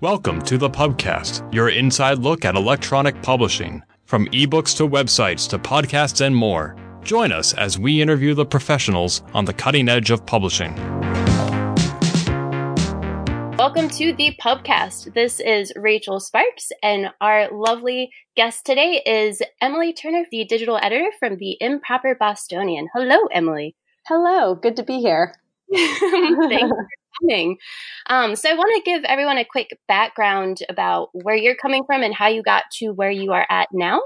Welcome to the Pubcast, your inside look at electronic publishing. From ebooks to websites to podcasts and more. Join us as we interview the professionals on the cutting edge of publishing. Welcome to the Pubcast. This is Rachel Sparks, and our lovely guest today is Emily Turner, the digital editor from the Improper Bostonian. Hello, Emily. Hello, good to be here. Thanks for coming. Um, so, I want to give everyone a quick background about where you're coming from and how you got to where you are at now.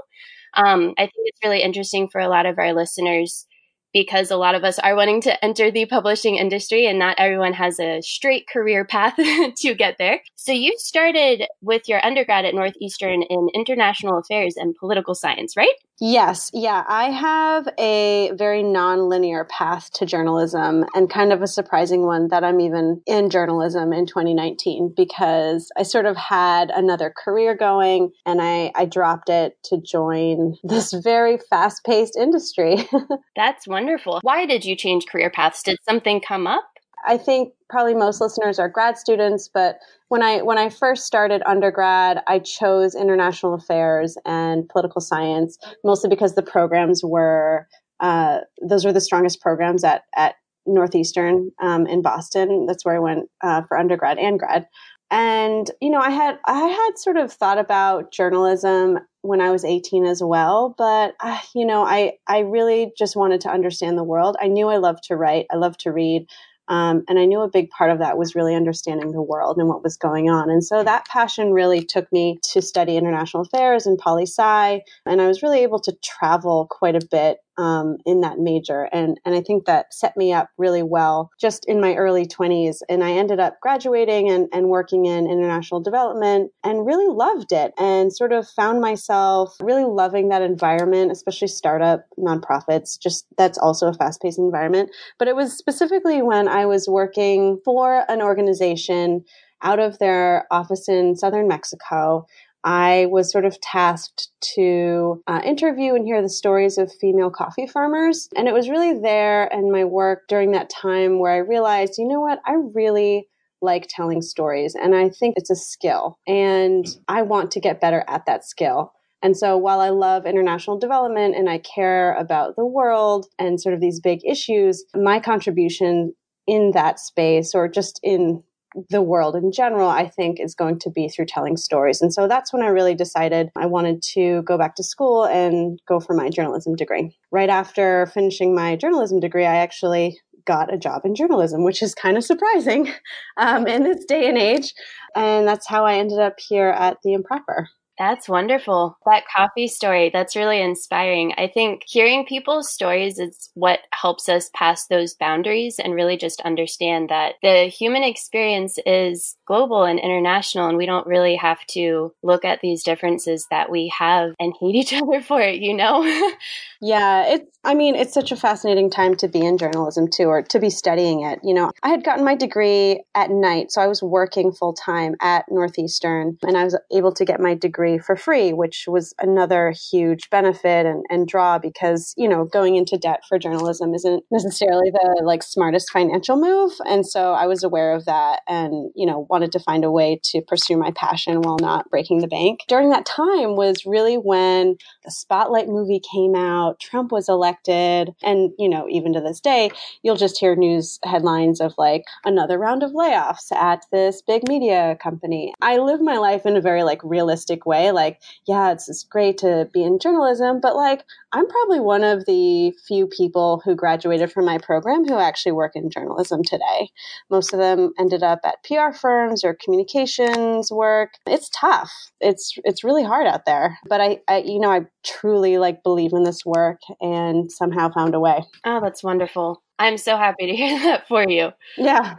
Um, I think it's really interesting for a lot of our listeners because a lot of us are wanting to enter the publishing industry and not everyone has a straight career path to get there. So you started with your undergrad at Northeastern in international affairs and political science, right? Yes, yeah. I have a very non-linear path to journalism and kind of a surprising one that I'm even in journalism in 2019 because I sort of had another career going and I, I dropped it to join this very fast-paced industry. That's wonderful. Why did you change career paths? Did something come up? I think probably most listeners are grad students, but when I when I first started undergrad, I chose international affairs and political science mostly because the programs were uh, those were the strongest programs at at Northeastern um, in Boston. That's where I went uh, for undergrad and grad. And you know, I had I had sort of thought about journalism when I was 18 as well, but uh, you know, I I really just wanted to understand the world. I knew I loved to write, I loved to read. Um, and I knew a big part of that was really understanding the world and what was going on. And so that passion really took me to study international affairs and poli sci. And I was really able to travel quite a bit um, in that major. And, and I think that set me up really well just in my early 20s. And I ended up graduating and, and working in international development and really loved it and sort of found myself really loving that environment, especially startup nonprofits. Just that's also a fast paced environment. But it was specifically when I was working for an organization out of their office in southern Mexico I was sort of tasked to uh, interview and hear the stories of female coffee farmers. And it was really there and my work during that time where I realized, you know what, I really like telling stories and I think it's a skill and I want to get better at that skill. And so while I love international development and I care about the world and sort of these big issues, my contribution in that space or just in the world in general, I think, is going to be through telling stories. And so that's when I really decided I wanted to go back to school and go for my journalism degree. Right after finishing my journalism degree, I actually got a job in journalism, which is kind of surprising um, in this day and age. And that's how I ended up here at The Improper. That's wonderful. That coffee story, that's really inspiring. I think hearing people's stories is what helps us pass those boundaries and really just understand that the human experience is global and international, and we don't really have to look at these differences that we have and hate each other for it, you know? yeah, it's, I mean, it's such a fascinating time to be in journalism too, or to be studying it. You know, I had gotten my degree at night, so I was working full time at Northeastern, and I was able to get my degree degree for free, which was another huge benefit and, and draw because, you know, going into debt for journalism isn't necessarily the like smartest financial move. And so I was aware of that and, you know, wanted to find a way to pursue my passion while not breaking the bank. During that time was really when the Spotlight movie came out, Trump was elected, and, you know, even to this day, you'll just hear news headlines of like another round of layoffs at this big media company. I live my life in a very like realistic way way. Like, yeah, it's, it's great to be in journalism, but like, I'm probably one of the few people who graduated from my program who actually work in journalism today. Most of them ended up at PR firms or communications work. It's tough. It's it's really hard out there. But I, I you know, I truly like believe in this work and somehow found a way. Oh, that's wonderful. I'm so happy to hear that for you. Yeah.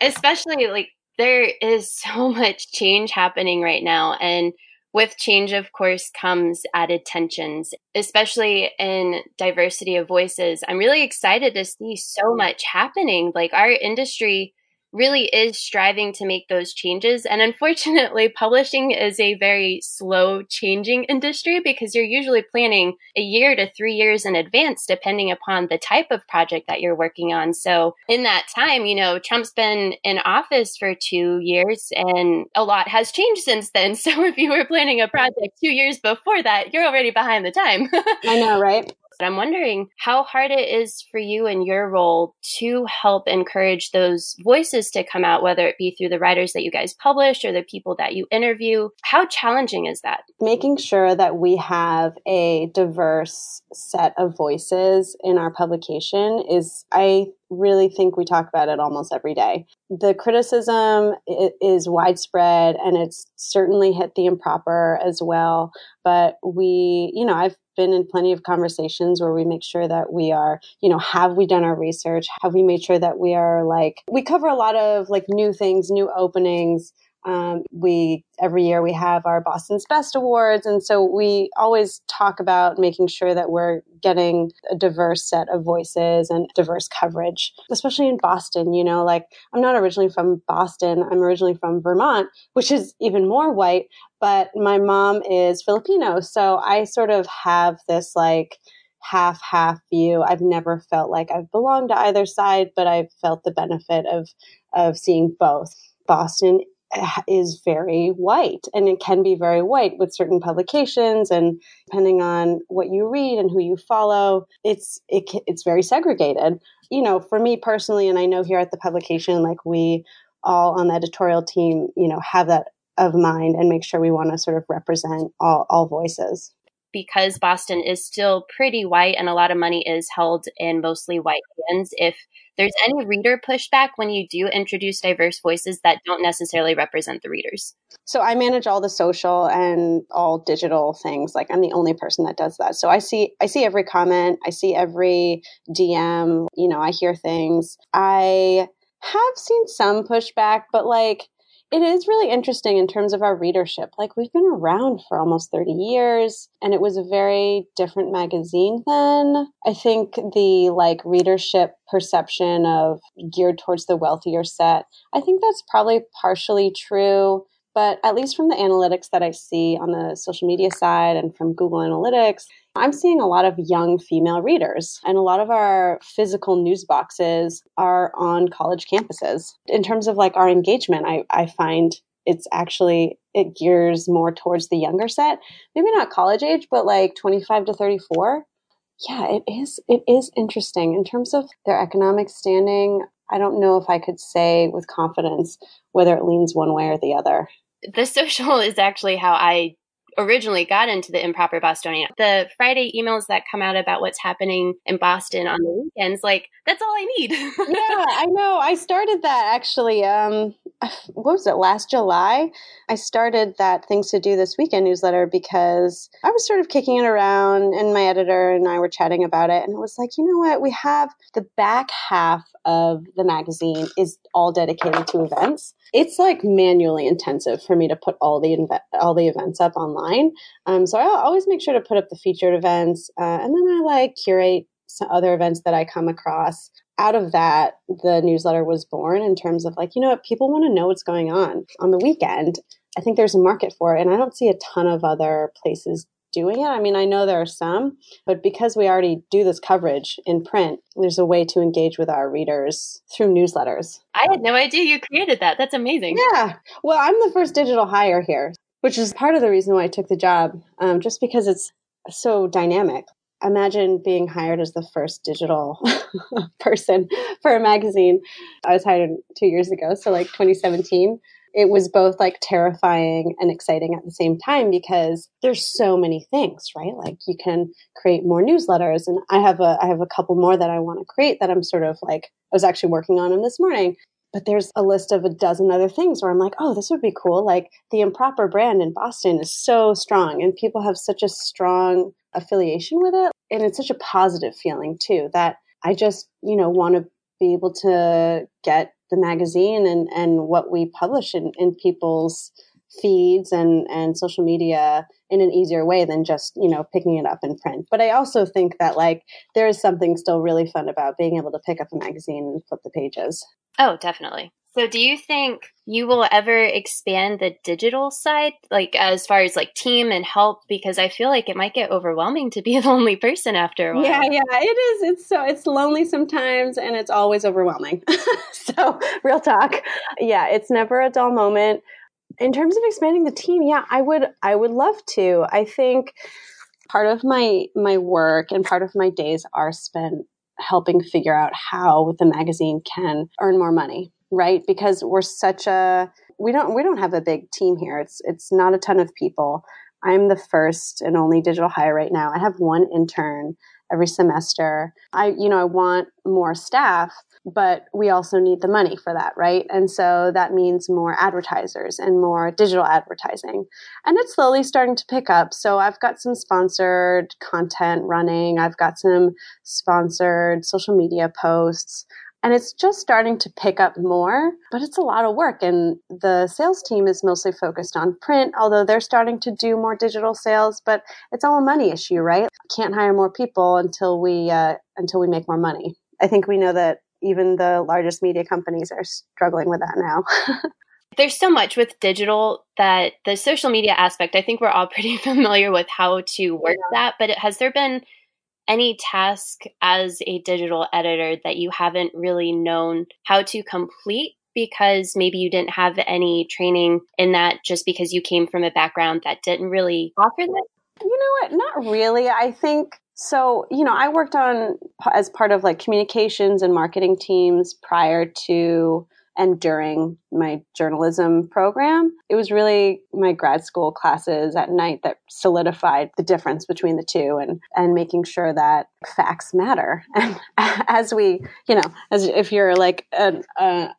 Especially like there is so much change happening right now and with change, of course, comes added tensions, especially in diversity of voices. I'm really excited to see so much happening. Like our industry really is striving to make those changes. And unfortunately, publishing is a very slow changing industry because you're usually planning a year to three years in advance, depending upon the type of project that you're working on. So in that time, you know, Trump's been in office for two years and a lot has changed since then. So if you were planning a project two years before that, you're already behind the time. I know, right? But I'm wondering how hard it is for you in your role to help encourage those voices to come out, whether it be through the writers that you guys publish or the people that you interview. How challenging is that? Making sure that we have a diverse set of voices in our publication is, I really think we talk about it almost every day. The criticism is widespread and it's certainly hit the improper as well. But we, you know, I've been in plenty of conversations where we make sure that we are, you know, have we done our research? Have we made sure that we are like, we cover a lot of like new things, new openings. Um, we every year we have our Boston's Best Awards, and so we always talk about making sure that we're getting a diverse set of voices and diverse coverage, especially in Boston. You know, like I'm not originally from Boston; I'm originally from Vermont, which is even more white but my mom is Filipino. So I sort of have this like half half view. I've never felt like I've belonged to either side, but I've felt the benefit of of seeing both. Boston is very white and it can be very white with certain publications and depending on what you read and who you follow it's it, it's very segregated you know for me personally and i know here at the publication like we all on the editorial team you know have that of mind and make sure we want to sort of represent all, all voices. Because Boston is still pretty white and a lot of money is held in mostly white hands, if there's any reader pushback when you do introduce diverse voices that don't necessarily represent the readers? So I manage all the social and all digital things. Like I'm the only person that does that. So I see I see every comment, I see every DM, you know, I hear things. I have seen some pushback, but like it is really interesting in terms of our readership. Like we've been around for almost 30 years and it was a very different magazine then. I think the like readership perception of geared towards the wealthier set, I think that's probably partially true. But at least from the analytics that I see on the social media side and from Google Analytics, I'm seeing a lot of young female readers, and a lot of our physical news boxes are on college campuses. In terms of like our engagement, I, I find it's actually it gears more towards the younger set. Maybe not college age but like 25 to 34 yeah it is it is interesting. In terms of their economic standing i don't know if i could say with confidence whether it leans one way or the other the social is actually how I originally got into the improper Bostonian. The Friday emails that come out about what's happening in Boston on the weekends, like that's all I need. yeah, I know. I started that actually. Um, what was it? Last July, I started that Things to Do this weekend newsletter because I was sort of kicking it around, and my editor and I were chatting about it, and it was like, you know what? We have the back half of the magazine is all dedicated to events. It's like manually intensive for me to put all the all the events up online. Um, so I always make sure to put up the featured events, uh, and then I like curate some other events that I come across. Out of that, the newsletter was born in terms of like, you know what, people want to know what's going on on the weekend. I think there's a market for it, and I don't see a ton of other places doing it. I mean, I know there are some, but because we already do this coverage in print, there's a way to engage with our readers through newsletters. I had no idea you created that. That's amazing. Yeah. Well, I'm the first digital hire here, which is part of the reason why I took the job, um, just because it's so dynamic. Imagine being hired as the first digital person for a magazine. I was hired two years ago, so like 2017 it was both like terrifying and exciting at the same time because there's so many things, right? Like you can create more newsletters and I have a I have a couple more that I want to create that I'm sort of like I was actually working on them this morning. But there's a list of a dozen other things where I'm like, oh, this would be cool. Like the improper brand in Boston is so strong and people have such a strong affiliation with it. And it's such a positive feeling too that I just, you know, want to be able to get the magazine and, and what we publish in, in people's feeds and, and social media in an easier way than just, you know, picking it up in print. But I also think that like there is something still really fun about being able to pick up a magazine and flip the pages. Oh, definitely. So, do you think you will ever expand the digital side, like as far as like team and help? Because I feel like it might get overwhelming to be a lonely person after a while. Yeah, yeah, it is. It's so it's lonely sometimes, and it's always overwhelming. so, real talk. Yeah, it's never a dull moment. In terms of expanding the team, yeah, I would. I would love to. I think part of my my work and part of my days are spent helping figure out how the magazine can earn more money right? Because we're such a we don't we don't have a big team here. It's it's not a ton of people. I'm the first and only digital hire right now. I have one intern every semester. I you know, I want more staff, but we also need the money for that, right? And so that means more advertisers and more digital advertising. And it's slowly starting to pick up. So I've got some sponsored content running. I've got some sponsored social media posts and it's just starting to pick up more, but it's a lot of work. And the sales team is mostly focused on print, although they're starting to do more digital sales. But it's all a money issue, right? Can't hire more people until we uh, until we make more money. I think we know that even the largest media companies are struggling with that now. There's so much with digital that the social media aspect, I think we're all pretty familiar with how to work yeah. that. But has there been any task as a digital editor that you haven't really known how to complete because maybe you didn't have any training in that just because you came from a background that didn't really offer that? You know what? Not really. I think so. You know, I worked on as part of like communications and marketing teams prior to and during my journalism program. It was really my grad school classes at night that solidified the difference between the two and, and making sure that facts matter. And as we, you know, as if you're like an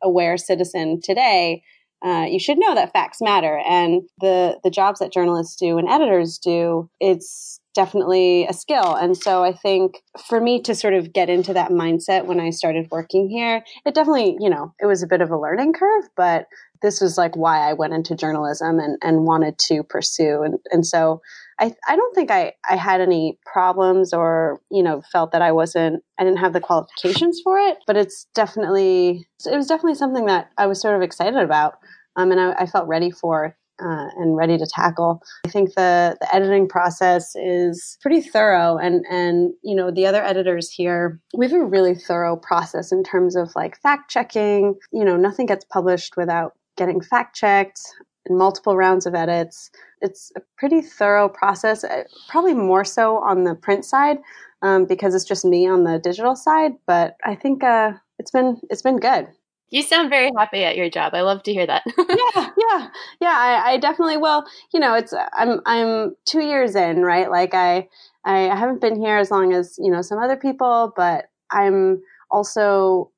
aware citizen today, uh, you should know that facts matter. And the the jobs that journalists do and editors do, it's definitely a skill. And so I think for me to sort of get into that mindset when I started working here, it definitely, you know, it was a bit of a learning curve, but this was like why I went into journalism and, and wanted to pursue. And, and so I, I don't think I, I had any problems or, you know, felt that I wasn't, I didn't have the qualifications for it, but it's definitely, it was definitely something that I was sort of excited about. Um, and I, I felt ready for uh, and ready to tackle. I think the the editing process is pretty thorough, and and you know the other editors here, we have a really thorough process in terms of like fact checking. You know, nothing gets published without getting fact checked in multiple rounds of edits. It's a pretty thorough process, uh, probably more so on the print side um, because it's just me on the digital side. But I think uh, it's been it's been good. You sound very happy at your job. I love to hear that. yeah, yeah, yeah. I, I, definitely. Well, you know, it's I'm I'm two years in, right? Like I I haven't been here as long as you know some other people, but I'm also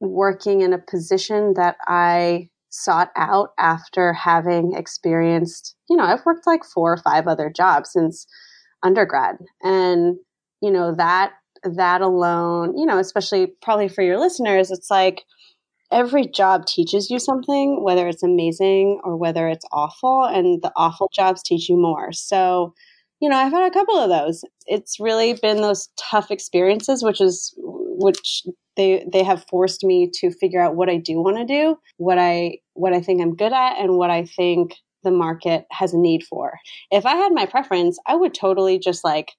working in a position that I sought out after having experienced. You know, I've worked like four or five other jobs since undergrad, and you know that that alone, you know, especially probably for your listeners, it's like every job teaches you something, whether it's amazing or whether it's awful, and the awful jobs teach you more. So, you know, I've had a couple of those. It's really been those tough experiences, which is which they they have forced me to figure out what I do want to do, what I what I think I'm good at, and what I think the market has a need for. If I had my preference, I would totally just like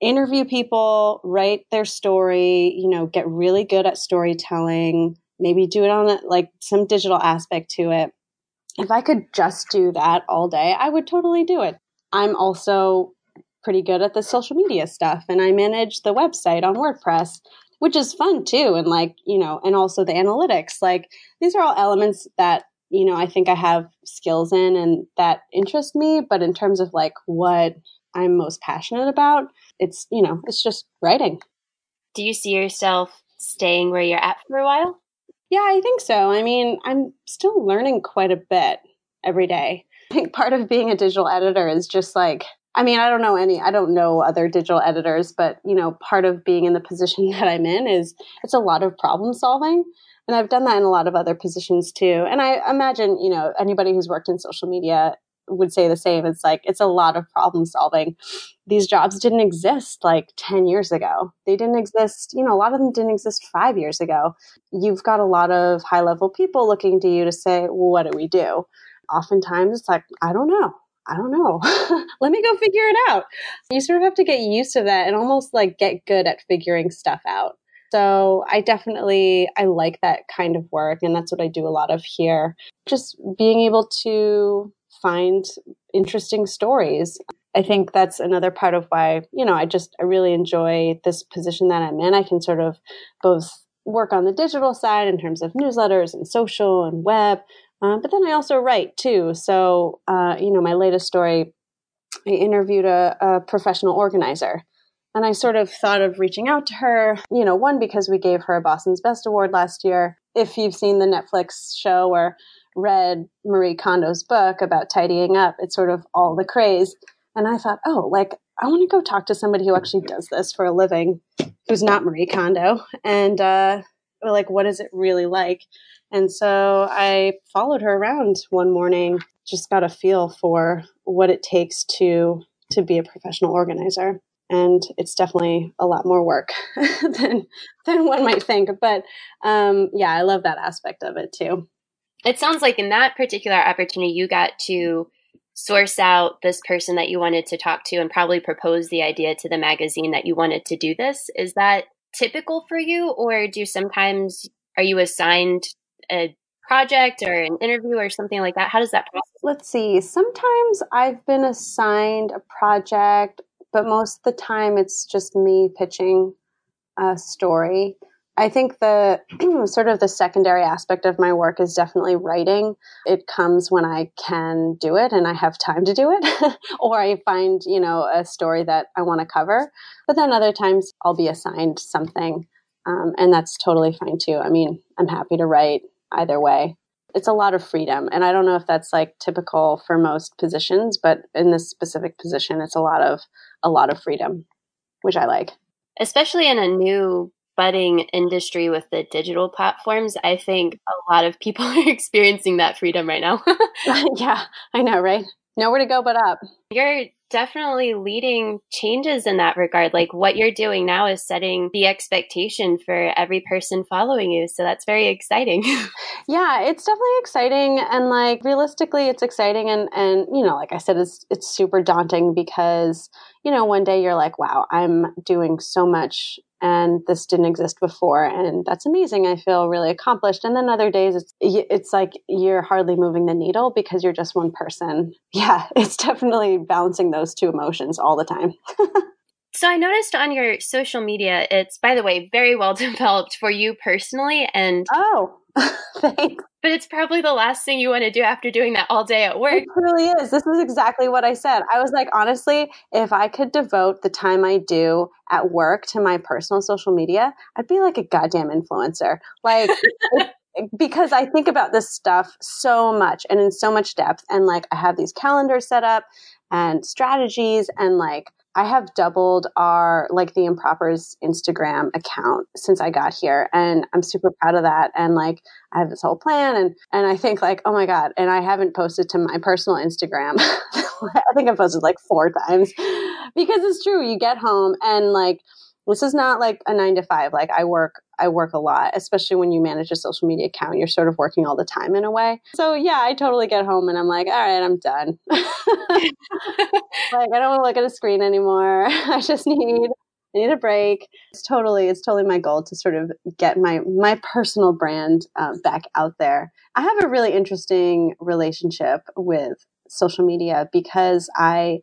interview people, write their story, you know, get really good at storytelling, maybe do it on like some digital aspect to it. If I could just do that all day, I would totally do it. I'm also pretty good at the social media stuff and I manage the website on WordPress, which is fun too. And like, you know, and also the analytics. Like these are all elements that, you know, I think I have skills in and that interest me. But in terms of like what I'm most passionate about, it's, you know, it's just writing. Do you see yourself staying where you're at for a while? Yeah, I think so. I mean, I'm still learning quite a bit every day. I think part of being a digital editor is just like, I mean, I don't know any, I don't know other digital editors, but, you know, part of being in the position that I'm in is it's a lot of problem solving. And I've done that in a lot of other positions too. And I imagine, you know, anybody who's worked in social media would say the same. It's like it's a lot of problem solving. These jobs didn't exist like 10 years ago. They didn't exist, you know, a lot of them didn't exist 5 years ago. You've got a lot of high-level people looking to you to say, "Well, what do we do?" Oftentimes it's like, "I don't know." I don't know. Let me go figure it out. You sort of have to get used to that and almost like get good at figuring stuff out. So I definitely I like that kind of work and that's what I do a lot of here. Just being able to find interesting stories. I think that's another part of why, you know, I just I really enjoy this position that I'm in. I can sort of both work on the digital side in terms of newsletters and social and web, uh, but then I also write too. So, uh, you know, my latest story, I interviewed a, a professional organizer and I sort of thought of reaching out to her, you know, one, because we gave her a Boston's Best Award last year. If you've seen the Netflix show or read Marie Kondo's book about tidying up, it's sort of all the craze. And I thought, oh, like, I want to go talk to somebody who actually does this for a living, who's not Marie Kondo. And, uh, like, what is it really like? And so I followed her around one morning, just got a feel for what it takes to to be a professional organizer and it's definitely a lot more work than than one might think. But um, yeah, I love that aspect of it too. It sounds like in that particular opportunity, you got to source out this person that you wanted to talk to and probably propose the idea to the magazine that you wanted to do this. Is that typical for you, or do sometimes are you assigned a project or an interview or something like that? How does that process? Let's see. Sometimes I've been assigned a project but most of the time it's just me pitching a story. I think the sort of the secondary aspect of my work is definitely writing. It comes when I can do it and I have time to do it, or I find, you know, a story that I want to cover. But then other times I'll be assigned something, um, and that's totally fine too. I mean, I'm happy to write either way. It's a lot of freedom. And I don't know if that's like typical for most positions, but in this specific position, it's a lot of a lot of freedom, which I like. Especially in a new budding industry with the digital platforms, I think a lot of people are experiencing that freedom right now. yeah, I know, right? Nowhere to go but up. You're definitely leading changes in that regard. Like what you're doing now is setting the expectation for every person following you. So that's very exciting. yeah, it's definitely exciting and like realistically it's exciting and and you know, like I said it's it's super daunting because you know, one day you're like, wow, I'm doing so much and this didn't exist before and that's amazing i feel really accomplished. And then other days it's it's like you're hardly moving the needle because you're just one person. Yeah it's definitely balancing those two emotions all the time so i noticed on your social media it's by the way very well developed for you personally and oh thanks but it's probably the last thing you want to do after doing that all day at work. It really is. This is exactly what I said. I was like, honestly, if I could devote the time I do at work to my personal social media, I'd be like a goddamn influencer. Like, because I think about this stuff so much and in so much depth. And like, I have these calendars set up and strategies and like, I have doubled our like the impropers Instagram account since I got here and I'm super proud of that and like I have this whole plan and and I think like oh my god and I haven't posted to my personal Instagram. I think I've posted like 4 times because it's true you get home and like this is not like a 9 to 5 like I work I work a lot, especially when you manage a social media account. You're sort of working all the time in a way. So yeah, I totally get home and I'm like, all right, I'm done. like I don't want to look at a screen anymore. I just need I need a break. It's totally it's totally my goal to sort of get my my personal brand uh, back out there. I have a really interesting relationship with social media because I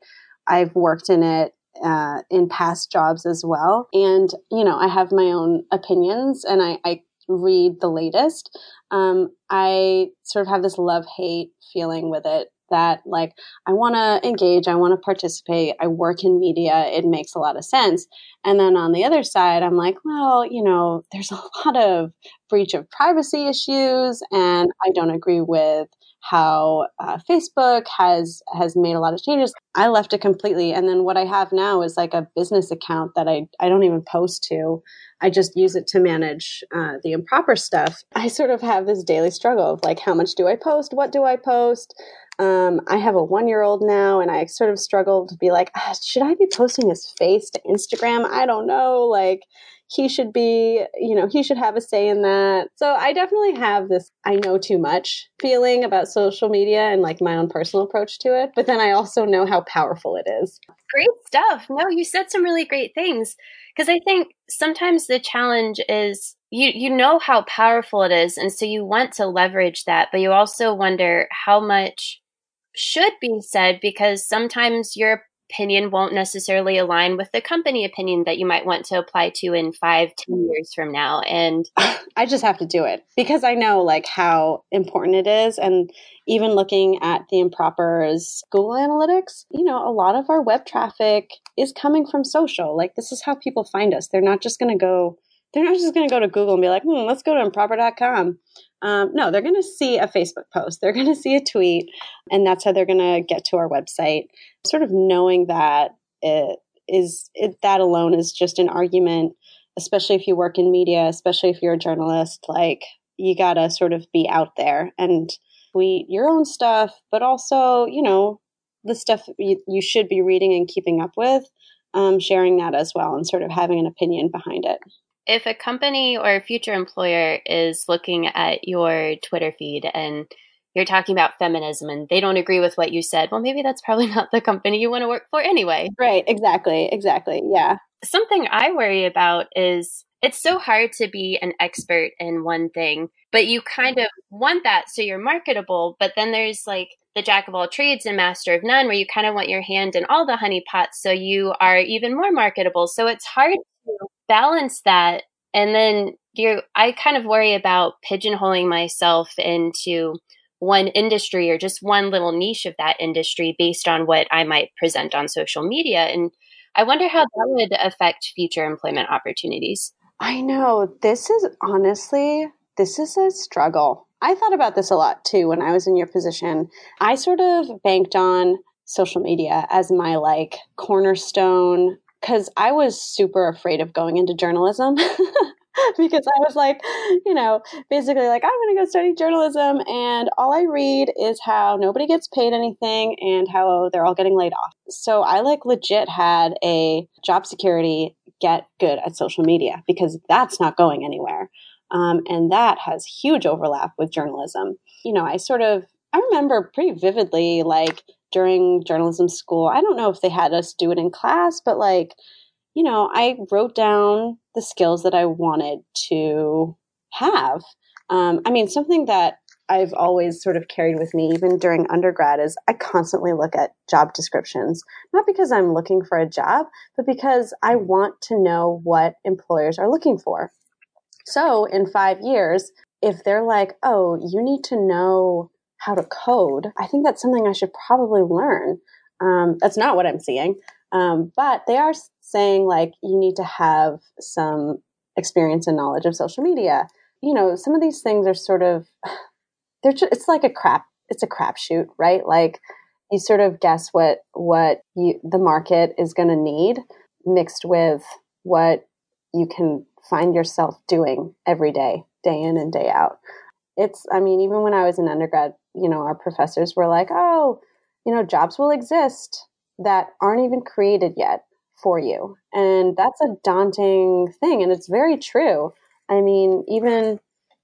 I've worked in it uh, in past jobs as well. And, you know, I have my own opinions and I, I read the latest. Um, I sort of have this love hate feeling with it that like I want to engage, I want to participate, I work in media, it makes a lot of sense. And then on the other side, I'm like, well, you know, there's a lot of breach of privacy issues and I don't agree with how uh, Facebook has has made a lot of changes. I left it completely, and then what I have now is like a business account that I I don't even post to. I just use it to manage uh, the improper stuff. I sort of have this daily struggle of like, how much do I post? What do I post? Um, I have a one year old now, and I sort of struggle to be like, ah, should I be posting his face to Instagram? I don't know. Like, he should be, you know, he should have a say in that. So I definitely have this I know too much feeling about social media and like my own personal approach to it. But then I also know how powerful it is. Great stuff. No, you said some really great things. Because I think sometimes the challenge is you you know how powerful it is and so you want to leverage that, but you also wonder how much should be said because sometimes your opinion won't necessarily align with the company opinion that you might want to apply to in five, ten mm-hmm. years from now. And I just have to do it because I know like how important it is. And even looking at the Improper's Google Analytics, you know, a lot of our web traffic is coming from social. Like this is how people find us. They're not just going to go they're not just going to go to Google and be like, hmm, let's go to improper.com. Um, no, they're going to see a Facebook post, they're going to see a tweet, and that's how they're going to get to our website. Sort of knowing that it is it, that alone is just an argument, especially if you work in media, especially if you're a journalist. Like you got to sort of be out there and tweet your own stuff, but also, you know, the stuff you, you should be reading and keeping up with, um, sharing that as well, and sort of having an opinion behind it if a company or a future employer is looking at your Twitter feed and you're talking about feminism and they don't agree with what you said, well, maybe that's probably not the company you want to work for anyway. Right, exactly, exactly. Yeah. Something I worry about is it's so hard to be an expert in one thing, but you kind of want that so you're marketable. But then there's like the jack of all trades and master of none, where you kind of want your hand in all the honey pots so you are even more marketable. So it's hard to balance that and then you I kind of worry about pigeonholing myself into one industry or just one little niche of that industry based on what I might present on social media and I wonder how that would affect future employment opportunities. I know this is honestly this is a struggle. I thought about this a lot too when I was in your position. I sort of banked on social media as my like cornerstone because I was super afraid of going into journalism. because I was like, you know, basically like, I'm going to go study journalism. And all I read is how nobody gets paid anything and how they're all getting laid off. So I like legit had a job security get good at social media because that's not going anywhere. Um, and that has huge overlap with journalism. You know, I sort of, I remember pretty vividly, like during journalism school. I don't know if they had us do it in class, but like, you know, I wrote down the skills that I wanted to have. Um, I mean, something that I've always sort of carried with me, even during undergrad, is I constantly look at job descriptions, not because I'm looking for a job, but because I want to know what employers are looking for. So in five years, if they're like, oh, you need to know how to code, I think that's something I should probably learn. Um, that's not what I'm seeing. Um, but they are saying like you need to have some experience and knowledge of social media. You know, some of these things are sort of they're just, it's like a crap it's a crapshoot, right? Like you sort of guess what what you, the market is going to need mixed with what you can find yourself doing every day, day in and day out. It's I mean, even when I was in undergrad, you know, our professors were like, "Oh, you know, jobs will exist that aren't even created yet for you. And that's a daunting thing and it's very true. I mean, even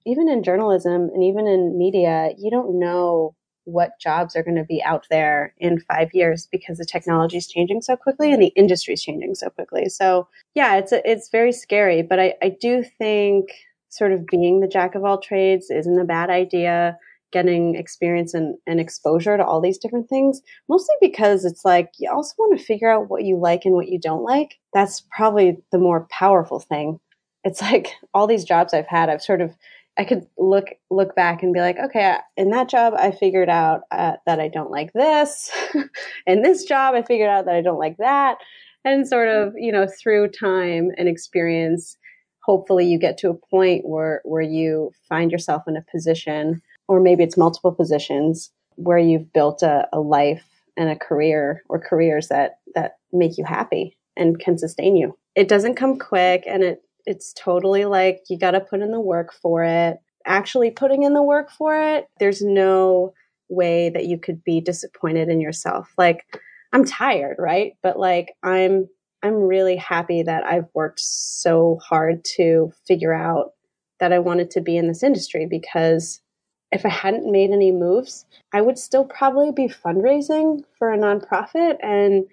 even in journalism and even in media, you don't know what jobs are going to be out there in five years because the technology is changing so quickly and the industry is changing so quickly. So yeah, it's a, it's very scary, but I, I do think sort of being the jack of all trades isn't a bad idea getting experience and, and exposure to all these different things, mostly because it's like you also want to figure out what you like and what you don't like. That's probably the more powerful thing. It's like all these jobs I've had, I've sort of I could look look back and be like, okay, in that job I figured out uh, that I don't like this. in this job I figured out that I don't like that. And sort of, you know, through time and experience, hopefully you get to a point where where you find yourself in a position or maybe it's multiple positions where you've built a, a life and a career or careers that that make you happy and can sustain you. It doesn't come quick and it it's totally like you got to put in the work for it. Actually putting in the work for it, there's no way that you could be disappointed in yourself. Like, I'm tired, right? But like, I'm, I'm really happy that I've worked so hard to figure out that I wanted to be in this industry because if I hadn't made any moves, I would still probably be fundraising for a nonprofit. And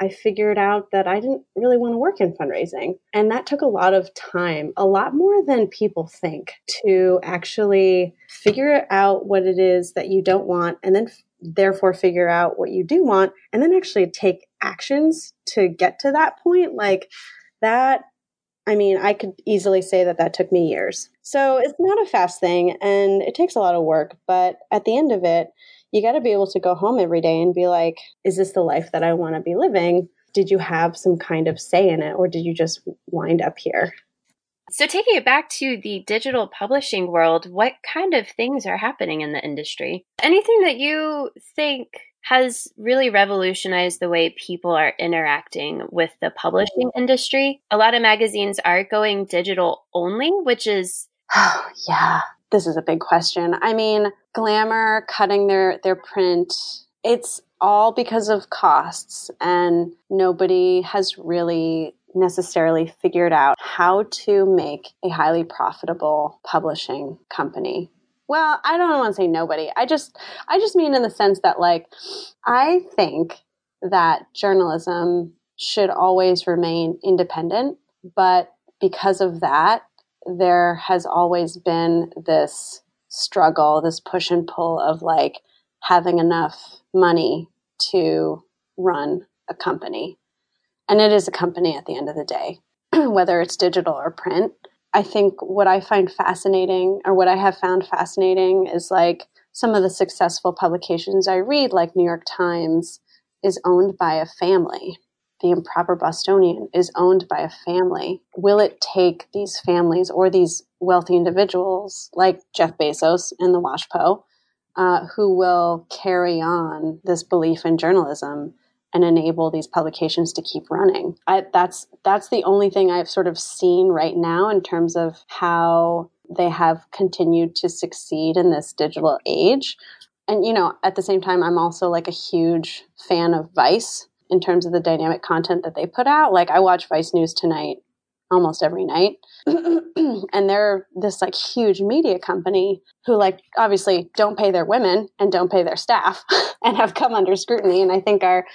I figured out that I didn't really want to work in fundraising. And that took a lot of time, a lot more than people think, to actually figure out what it is that you don't want and then f- therefore figure out what you do want and then actually take actions to get to that point. Like that I mean, I could easily say that that took me years. So it's not a fast thing and it takes a lot of work. But at the end of it, you got to be able to go home every day and be like, is this the life that I want to be living? Did you have some kind of say in it or did you just wind up here? So, taking it back to the digital publishing world, what kind of things are happening in the industry? Anything that you think has really revolutionized the way people are interacting with the publishing industry. A lot of magazines are going digital only, which is Oh, yeah. This is a big question. I mean, Glamour cutting their their print, it's all because of costs and nobody has really necessarily figured out how to make a highly profitable publishing company well, I don't want to say nobody. I just I just mean in the sense that like I think that journalism should always remain independent, but because of that, there has always been this struggle, this push and pull of like having enough money to run a company. And it is a company at the end of the day, whether it's digital or print. I think what I find fascinating, or what I have found fascinating, is like some of the successful publications I read, like New York Times, is owned by a family. The Improper Bostonian is owned by a family. Will it take these families or these wealthy individuals like Jeff Bezos and the WashPo, uh, who will carry on this belief in journalism and enable these publications to keep running. I, that's that's the only thing I've sort of seen right now in terms of how they have continued to succeed in this digital age. And you know, at the same time, I'm also like a huge fan of Vice in terms of the dynamic content that they put out. Like I watch Vice News tonight almost every night. and they're this like huge media company who like obviously don't pay their women and don't pay their staff and have come under scrutiny and I think are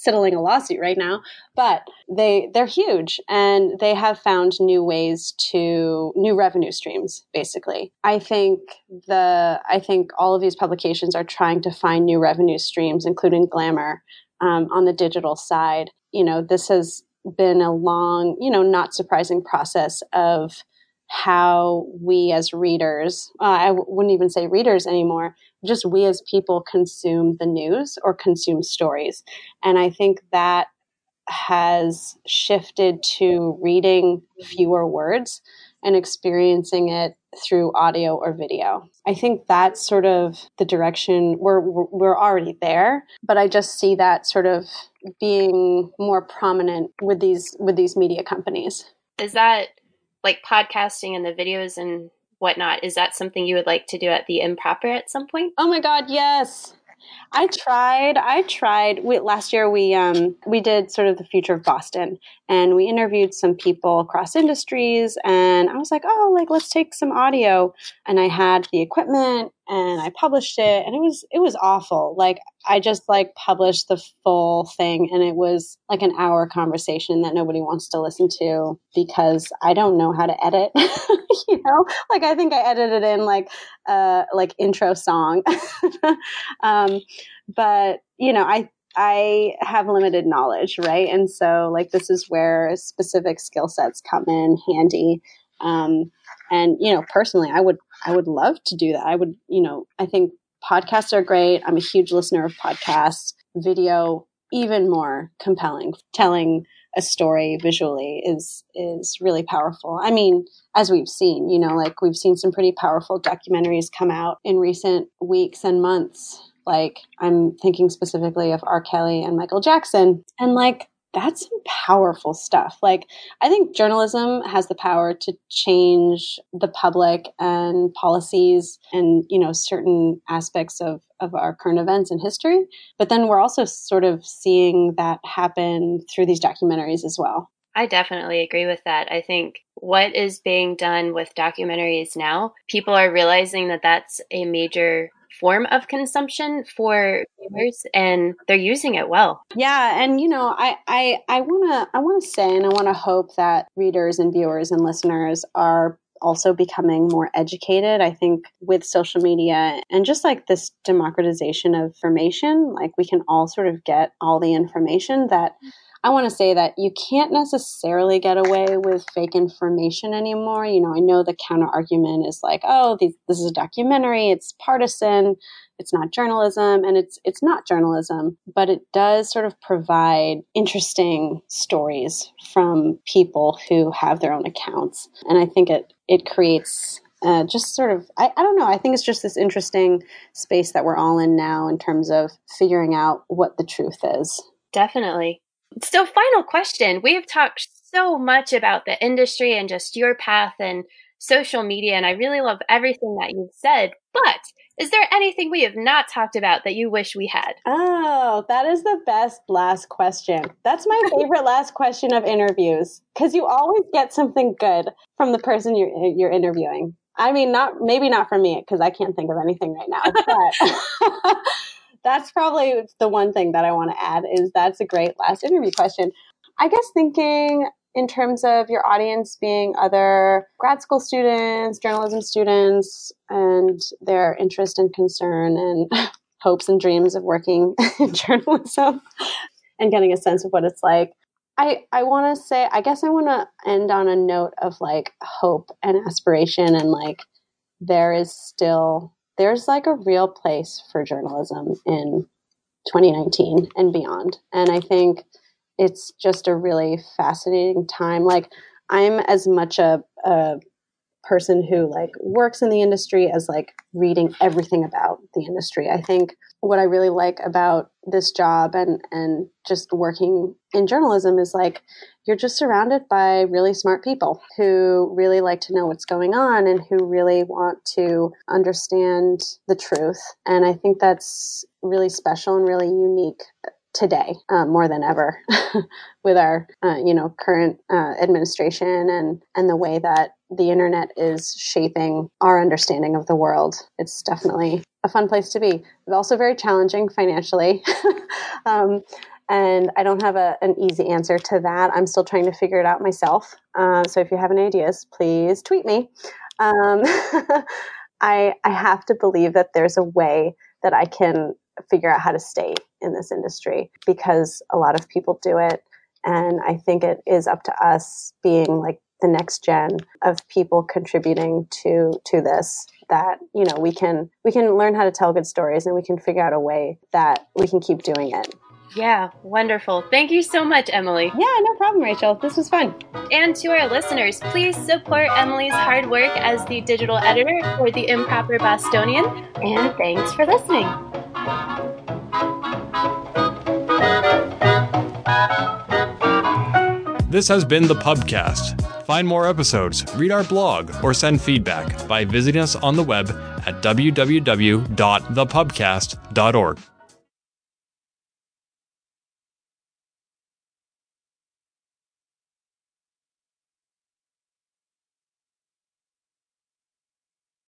settling a lawsuit right now, but they they're huge and they have found new ways to new revenue streams basically. I think the I think all of these publications are trying to find new revenue streams including Glamour um, on the digital side. You know, this has been a long, you know, not surprising process of how we as readers, uh, I w- wouldn't even say readers anymore, just we as people consume the news or consume stories. And I think that has shifted to reading fewer words and experiencing it through audio or video. I think that's sort of the direction we're we're already there, but I just see that sort of being more prominent with these with these media companies. Is that like podcasting and the videos and whatnot. Is that something you would like to do at the improper at some point? Oh my God, yes. I tried. I tried. We, last year we um, we did sort of the future of Boston, and we interviewed some people across industries. And I was like, oh, like let's take some audio. And I had the equipment, and I published it, and it was it was awful. Like I just like published the full thing, and it was like an hour conversation that nobody wants to listen to because I don't know how to edit. you know, like I think I edited in like uh like intro song. um, but you know, I I have limited knowledge, right? And so like this is where specific skill sets come in handy. Um, and you know, personally, I would I would love to do that. I would, you know, I think podcasts are great. I'm a huge listener of podcasts. Video even more compelling. Telling a story visually is is really powerful. I mean, as we've seen, you know, like we've seen some pretty powerful documentaries come out in recent weeks and months. Like I'm thinking specifically of R. Kelly and Michael Jackson, and like that's some powerful stuff. Like, I think journalism has the power to change the public and policies and, you know, certain aspects of, of our current events and history. But then we're also sort of seeing that happen through these documentaries as well. I definitely agree with that. I think what is being done with documentaries now, people are realizing that that's a major form of consumption for viewers and they're using it well. Yeah, and you know, I I I want to I want to say and I want to hope that readers and viewers and listeners are also becoming more educated. I think with social media and just like this democratization of information, like we can all sort of get all the information that I want to say that you can't necessarily get away with fake information anymore. You know, I know the counter argument is like, oh, these, this is a documentary, it's partisan, it's not journalism, and it's it's not journalism, but it does sort of provide interesting stories from people who have their own accounts, and I think it it creates uh, just sort of I, I don't know i think it's just this interesting space that we're all in now in terms of figuring out what the truth is definitely so, final question. We have talked so much about the industry and just your path and social media, and I really love everything that you've said. But is there anything we have not talked about that you wish we had? Oh, that is the best last question. That's my favorite last question of interviews because you always get something good from the person you're, you're interviewing. I mean, not maybe not from me because I can't think of anything right now, but that's probably the one thing that I want to add is that's a great last interview question. I guess thinking in terms of your audience being other grad school students, journalism students, and their interest and concern and hopes and dreams of working in journalism and getting a sense of what it's like. I, I want to say, I guess I want to end on a note of like hope and aspiration and like there is still there's like a real place for journalism in 2019 and beyond. And I think it's just a really fascinating time. Like, I'm as much a, a person who like works in the industry as like reading everything about the industry. I think what I really like about this job and and just working in journalism is like you're just surrounded by really smart people who really like to know what's going on and who really want to understand the truth. And I think that's really special and really unique today uh, more than ever with our uh, you know current uh, administration and and the way that the internet is shaping our understanding of the world it's definitely a fun place to be but also very challenging financially um, and I don't have a, an easy answer to that. I'm still trying to figure it out myself. Uh, so if you have any ideas, please tweet me. Um, I, I have to believe that there's a way that I can figure out how to stay in this industry because a lot of people do it. And I think it is up to us being like the next gen of people contributing to to this that you know we can we can learn how to tell good stories and we can figure out a way that we can keep doing it yeah, wonderful. Thank you so much, Emily. Yeah, no problem, Rachel. This was fun. And to our listeners, please support Emily's hard work as the digital editor for The Improper Bostonian. And thanks for listening. This has been the Pubcast. Find more episodes, read our blog, or send feedback by visiting us on the web at www.thepubcast.org.